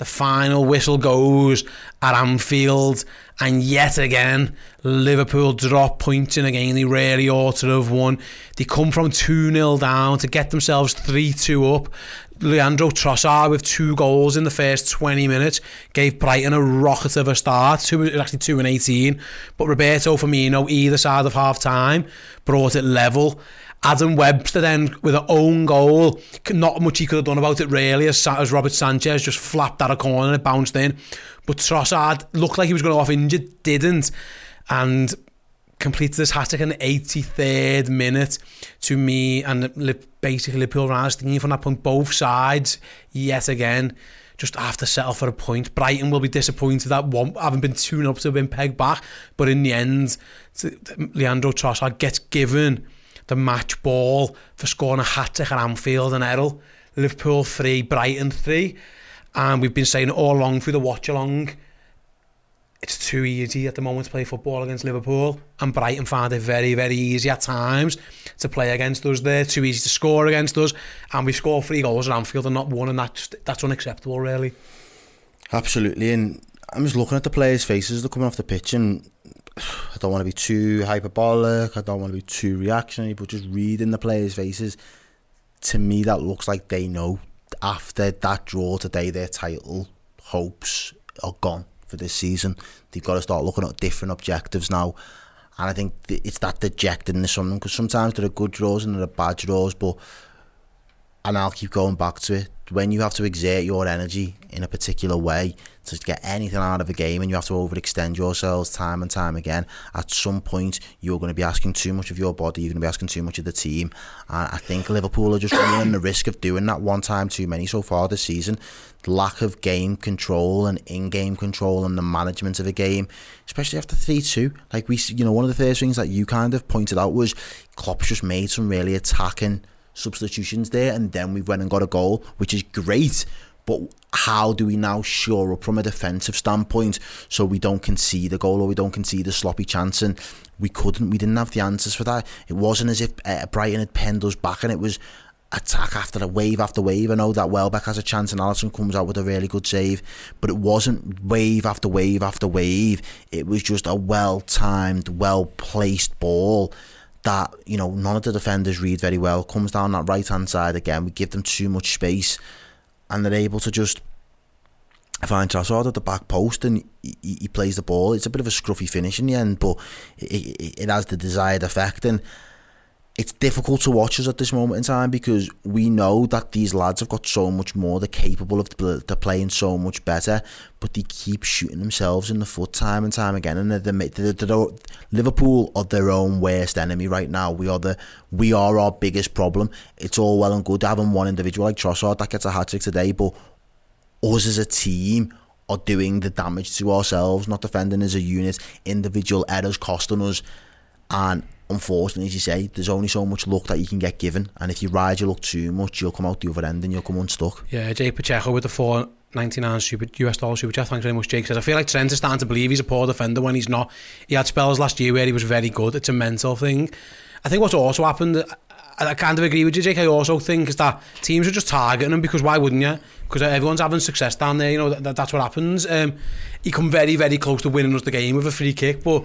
The final whistle goes at Anfield, and yet again, Liverpool drop points in a game they really ought to have won. They come from 2 0 down to get themselves 3 2 up. Leandro Trossard with two goals in the first 20 minutes gave Brighton a rocket of a start. Two, actually 2 and 18. But Roberto Firmino, either side of half time, brought it level. Adam Webster then with an own goal. Not much he could have done about it really as, as Robert Sanchez just flapped out a corner and it bounced in. But Trossard looked like he was going off injured, didn't. And completed this hat-trick in the 83rd minute to me and basically Liverpool ran stinging from that point both sides yet again just have to settle for a point Brighton will be disappointed that one haven't been tuned up to have been pegged back but in the end Leandro Trossard gets given the match ball for scoring a hat-trick at Anfield and Errol. Liverpool 3 Brighton 3 and we've been saying all along through the watch along it's too easy at the moment to play football against Liverpool. And Brighton found it very very easy at times to play against us there. Too easy to score against us. And we've scored three goals at Anfield and not one and that's that's unacceptable really. Absolutely. And I'm just looking at the players faces. They're coming off the pitch and I don't want to be too hyperbolic I don't want to be too reactionary but just reading the players faces to me that looks like they know after that draw today their title hopes are gone for this season. They've got to start looking at different objectives now. And I think it's that dejectedness from them because sometimes there are good draws and there are bad draws, but and I'll keep going back to it. When you have to exert your energy in a particular way to get anything out of a game and you have to overextend yourselves time and time again, at some point you're going to be asking too much of your body, you're going to be asking too much of the team. And I think Liverpool are just running the risk of doing that one time too many so far this season. The lack of game control and in-game control and the management of a game, especially after 3-2. Like we, you know, one of the first things that you kind of pointed out was Klopp's just made some really attacking substitutions there and then we went and got a goal which is great. But how do we now shore up from a defensive standpoint so we don't concede the goal or we don't concede the sloppy chance? And we couldn't. We didn't have the answers for that. It wasn't as if uh, Brighton had penned us back and it was attack after a wave after wave. I know that Welbeck has a chance and Alisson comes out with a really good save but it wasn't wave after wave after wave. It was just a well timed well placed ball that you know none of the defenders read very well. Comes down that right hand side again. We give them too much space, and they're able to just find Trossard at the back post, and he, he, plays the ball. It's a bit of a scruffy finish in the end, but it, it, it has the desired effect. And it's difficult to watch us at this moment in time because we know that these lads have got so much more. They're capable of they're playing so much better, but they keep shooting themselves in the foot time and time again. And they're, they're, they're, Liverpool are their own worst enemy right now. We are the we are our biggest problem. It's all well and good having one individual like Trossard that gets a hat trick today, but us as a team are doing the damage to ourselves, not defending as a unit. Individual errors costing us, and unfortunately, as you say, there's only so much luck that you can get given, and if you ride your luck too much, you'll come out the other end and you'll come unstuck. Yeah, Jake Pacheco with the four 99 super US dollar super chat. Thanks very much, Jake. Says I feel like Trent is starting to believe he's a poor defender when he's not. He had spells last year where he was very good. It's a mental thing. I think what's also happened, I kind of agree with you, Jake. I also think is that teams are just targeting him because why wouldn't you? Because everyone's having success down there. You know that, that's what happens. Um, he come very very close to winning us the game with a free kick, but.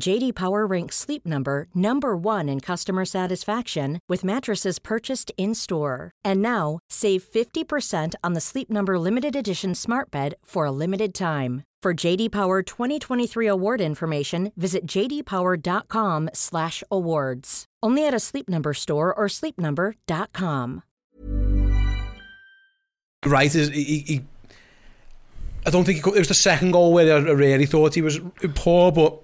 JD Power ranks Sleep Number number 1 in customer satisfaction with mattresses purchased in-store. And now, save 50% on the Sleep Number limited edition smart bed for a limited time. For JD Power 2023 award information, visit jdpower.com/awards. Only at a Sleep Number store or sleepnumber.com. Right is he, he I don't think he it was the second goal where I really thought he was poor, but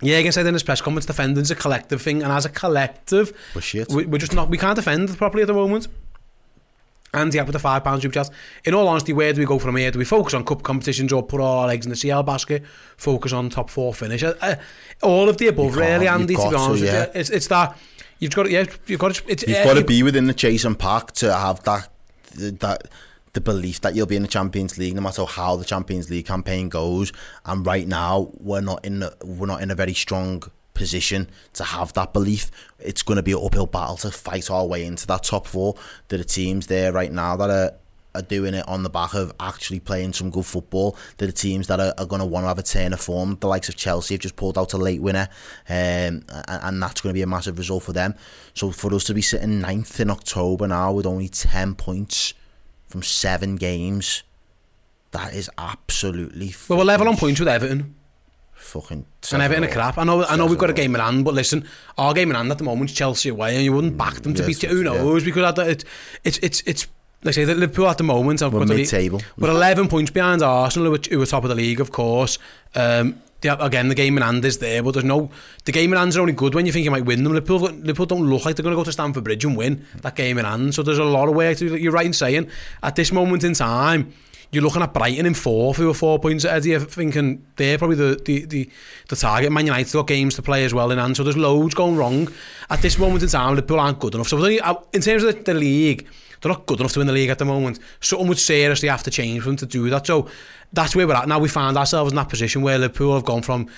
yeah, I guess I said in his press comments, defending's a collective thing, and as a collective, we're shit. We, we're just not. We can't defend properly at the moment. And yeah, with the five pounds super chat. In all honesty, where do we go from here? Do we focus on cup competitions or put all our eggs in the CL basket? Focus on top four finish? Uh, uh, all of the above, really, Andy. To be honest, to, yeah. it's it's that you've got to, yeah, you've got to, it's, you've uh, got to be within the chase and pack to have that that the belief that you'll be in the Champions League no matter how the Champions League campaign goes. And right now, we're not in the, we're not in a very strong position to have that belief. It's going to be an uphill battle to fight our way into that top four. There are teams there right now that are are doing it on the back of actually playing some good football. There are teams that are, are going to want to have a turn of form. The likes of Chelsea have just pulled out a late winner, um, and, and that's going to be a massive result for them. So for us to be sitting ninth in October now with only 10 points from seven games, that is absolutely. Well, we're level on points with Everton fucking. And Everton a crap. I know. I know we've got a game in hand, but listen, our game in hand at the moment is Chelsea away, and you wouldn't back them to yes, beat. Who knows? Yeah. Because it, it's it's it's. Like I say, Liverpool at the moment, we're mid-table. We're 11 points behind Arsenal, who are top of the league, of course. Um, yeah, again, the game in hand is there, but there's no. The game in hands are only good when you think you might win them. Liverpool, Liverpool don't look like they're going to go to Stamford Bridge and win that game in hand. So there's a lot of work to. You're right in saying at this moment in time, you're looking at Brighton in fourth, who are four points ahead of you, thinking they're probably the, the, the, the target. Man United got games to play as well in hand, so there's loads going wrong. At this moment in time, Liverpool aren't good enough. So uh, in terms of the, the league, they're not good enough to win the league at the moment. Something would seriously have to change for them to do that. So that's where we're at. Now we find ourselves in that position where Liverpool have gone from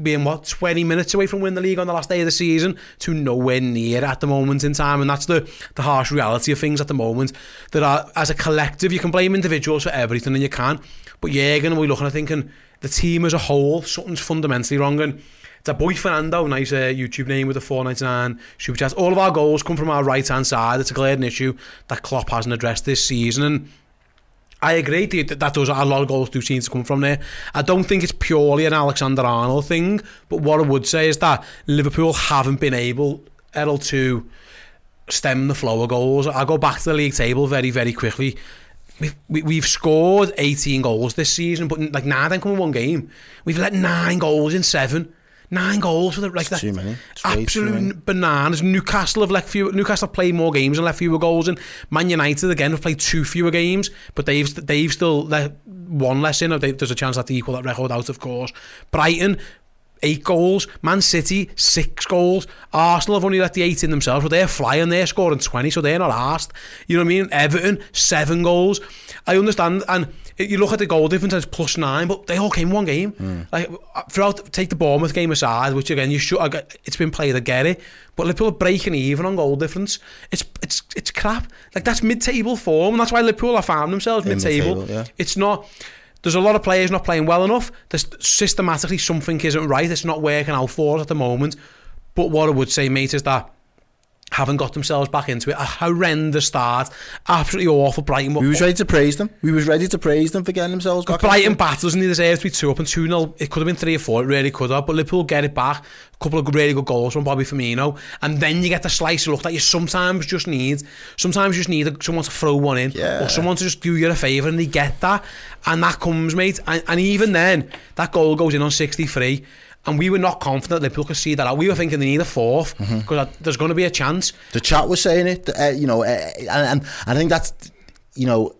being, what, 20 minutes away from winning the league on the last day of the season to nowhere near at the moment in time. And that's the, the harsh reality of things at the moment. That are, as a collective, you can blame individuals for everything and you can. But to be looking at thinking the team as a whole, something's fundamentally wrong. And it's a boy Fernando, nice uh, YouTube name with a 499 super chat. All of our goals come from our right hand side. It's a glaring issue that Klopp hasn't addressed this season. And I agree that that does a lot of goals do seem to come from there. I don't think it's purely an Alexander Arnold thing, but what I would say is that Liverpool haven't been able, Errol, to stem the flow of goals. I go back to the league table very, very quickly. We've, we, we've scored 18 goals this season, but like nine come in one game. We've let nine goals in seven. Nine goals for the like that. Too many. Absolute bananas. Newcastle have left few. Newcastle have played more games and left fewer goals, and Man United again have played two fewer games, but they've they've still let one less in. There's a chance that they equal that record out, of course. Brighton eight goals. Man City, six goals. Arsenal have only let the eight in themselves, but they're flying. They're scoring 20, so they're not asked. You know what I mean? Everton, seven goals. I understand. And you look at the goal difference, plus nine, but they all came one game. Hmm. Like throughout, take the Bournemouth game aside, which again you should. It's been played. I get it, but Liverpool are breaking even on goal difference. It's it's it's crap. Like that's mid-table form, and that's why Liverpool have found themselves In mid-table. mid-table, yeah. It's not. There's a lot of players not playing well enough. There's systematically something isn't right. It's not working out for us at the moment. But what I would say, mate, is that haven't got themselves back into it. A horrendous start, absolutely awful. Brighton. We was ready to praise them. We was ready to praise them for getting themselves back. Brighton battles and they deserve to be two up and two nil. It could have been three or four. It really could have. But Liverpool get it back. A couple of really good goals from Bobby Firmino, and then you get the slice of luck that you sometimes just need. Sometimes you just need someone to throw one in, Yeah. or someone to just do you a favour, and they get that, and that comes, mate. And, and even then, that goal goes in on sixty three. And we were not confident that Liverpool could see that out. We were thinking they need a fourth because there's going to be a chance. The chat was saying it, uh, you know, uh, and, and I think that's, you know,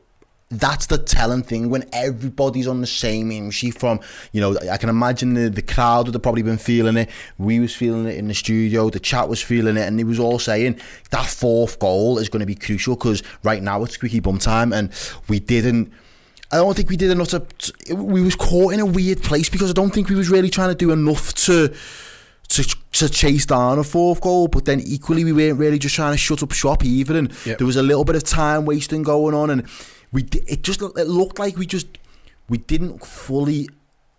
that's the telling thing when everybody's on the same sheet from, you know, I can imagine the, the crowd would have probably been feeling it. We was feeling it in the studio. The chat was feeling it. And it was all saying that fourth goal is going to be crucial because right now it's squeaky bum time and we didn't, I don't think we did enough to, we was caught in a weird place because I don't think we was really trying to do enough to, to to chase down a fourth goal, but then equally we weren't really just trying to shut up shop either, and Yep. there was a little bit of time wasting going on, and we it just it looked like we just we didn't fully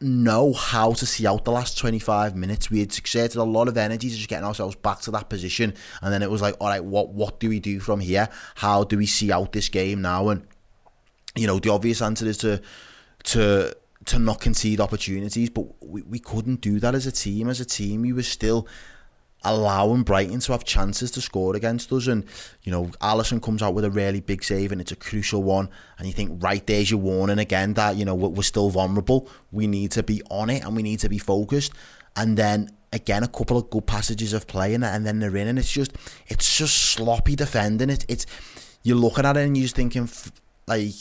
know how to see out the last 25 minutes. We had exerted a lot of energy to just getting ourselves back to that position, and then it was like, all right, what what do we do from here? How do we see out this game now? And you know, the obvious answer is to to to not concede opportunities, but we, we couldn't do that as a team. As a team, we were still allowing Brighton to have chances to score against us. And, you know, Alisson comes out with a really big save and it's a crucial one. And you think, right, there's your warning again that, you know, we're, still vulnerable. We need to be on it and we need to be focused. And then again, a couple of good passages of play and, and then they're in. And it's just, it's just sloppy defending. It, it's, you're looking at it and you're just thinking, like,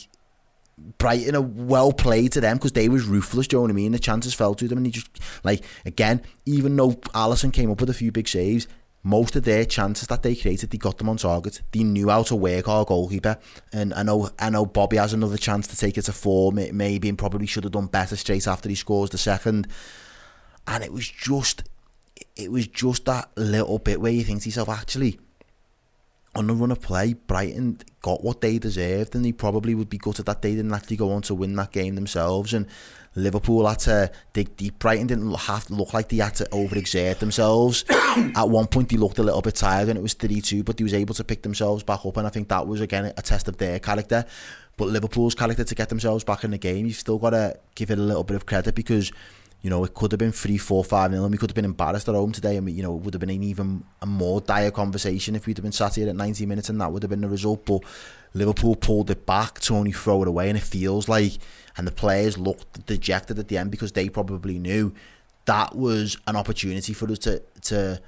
Brighton are well played to them because they was ruthless, do you know what I mean? The chances fell to them and he just, like, again, even though Alisson came up with a few big saves, most of their chances that they created, they got them on target. They knew how to work our goalkeeper. And I know I know Bobby has another chance to take it to four, may- maybe, and probably should have done better straight after he scores the second. And it was just, it was just that little bit where you think to yourself, actually, on the run of play, Brighton got what they deserved, and they probably would be gutted that they didn't actually go on to win that game themselves. And Liverpool had to dig deep. Brighton didn't have to look like they had to overexert themselves. At one point, they looked a little bit tired, and it was 3-2, but they was able to pick themselves back up, and I think that was again a test of their character. But Liverpool's character to get themselves back in the game, you've still got to give it a little bit of credit because you know, it could have been 3 4 5 nil, and we could have been embarrassed at home today. And, we, you know, it would have been an even a more dire conversation if we'd have been sat here at 90 minutes and that would have been the result. But Liverpool pulled it back to only throw it away, and it feels like, and the players looked dejected at the end because they probably knew that was an opportunity for us to to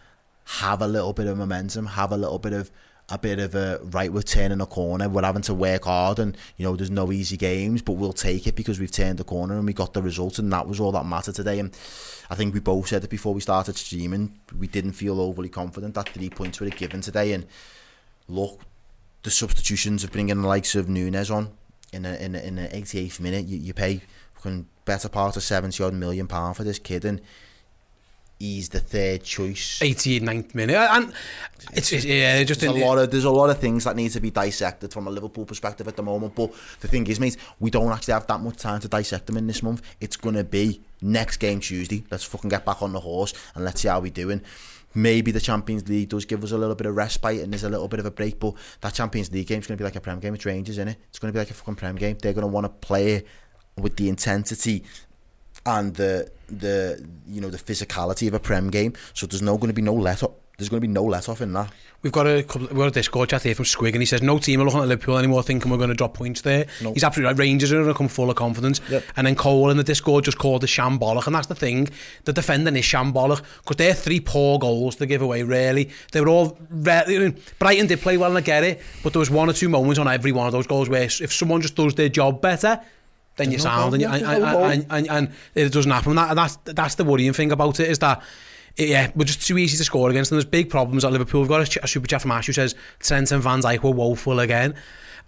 have a little bit of momentum, have a little bit of a bit of a right we're turning a corner we're having to work hard and you know there's no easy games but we'll take it because we've turned the corner and we got the result and that was all that mattered today. And I think we both said it before we started streaming we didn't feel overly confident that three points were given today. And look the substitutions of bringing the likes of Núñez on in a, in a, in the 88th minute you, you pay fucking better part of 70 odd million pound for this kid and he's the third choice 80th, 9th minute. And it's, it's yeah, just there's a lot of there's a lot of things that need to be dissected from a Liverpool perspective at the moment. But the thing is, mate, we don't actually have that much time to dissect them in this month. It's gonna be next game Tuesday. Let's fucking get back on the horse and let's see how we're doing. Maybe the Champions League does give us a little bit of respite and there's a little bit of a break, but that Champions League game's going to be like a Prem game. It's Rangers, isn't it? It's going to be like a fucking Prem game. They're going to want to play with the intensity and the the you know the physicality of a Prem game. So there's no going to be no let up. There's going to be no let off in that. We've got a couple. We've got a Discord chat here from Squig, and he says no team are looking at Liverpool anymore, thinking we're going to drop points there. Nope. He's absolutely right. Rangers are going to come full of confidence, Yep. and then Cole in the Discord just called the shambolic, and that's the thing. The defending is shambolic because they're three poor goals to give away. Really, they were all. Re- Brighton did play well, and I get it, but there was one or two moments on every one of those goals where if someone just does their job better, then you There's no sound and, and, have to go and, and, and, and it doesn't happen. That, that's that's the worrying thing about it is that yeah, we're just too easy to score against. And there's big problems at Liverpool. We've got a, a super chat from Ash who says Trent and Van Dijk were woeful again.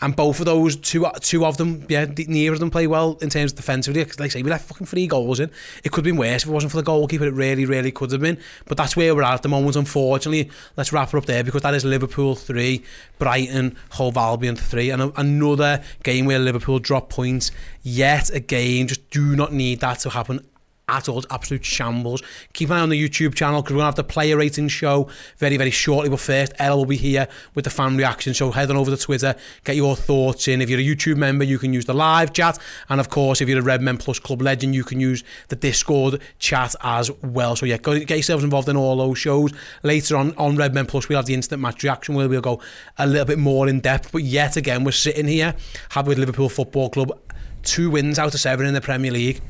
And both of those, two two of them, yeah, the- neither of them play well in terms of defensively. Like I say, we left fucking three goals in. It could have been worse if it wasn't for the goalkeeper. It really, really could have been. But that's where we're at at the moment, unfortunately. Let's wrap it up there because that is Liverpool 3, Brighton, Hove Albion 3. And a- another game where Liverpool drop points. Yet again, just do not need that to happen at all. It's absolute shambles. Keep an eye on the YouTube channel because we're going to have the player rating show very, very shortly. But first, Ella will be here with the fan reaction. So head on over to Twitter, get your thoughts in. If you're a YouTube member, you can use the live chat. And of course, if you're a Red Men Plus Club legend, you can use the Discord chat as well. So yeah, go get yourselves involved in all those shows. Later on, on Red Men Plus, we'll have the instant match reaction where we'll go a little bit more in depth. But yet again, we're sitting here, happy with Liverpool Football Club. Two wins out of seven in the Premier League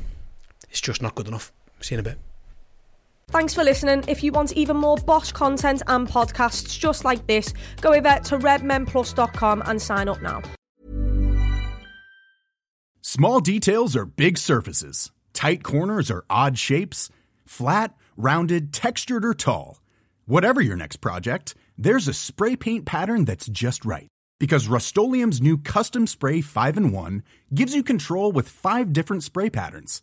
it's just not good enough. See you in a bit. Thanks for listening. If you want even more Bosch content and podcasts just like this, go over to redmenplus.com and sign up now. Small details are big surfaces. Tight corners are odd shapes. Flat, rounded, textured, or tall. Whatever your next project, there's a spray paint pattern that's just right. Because Rust-Oleum Custom Spray 5 in 1 gives you control with five different spray patterns.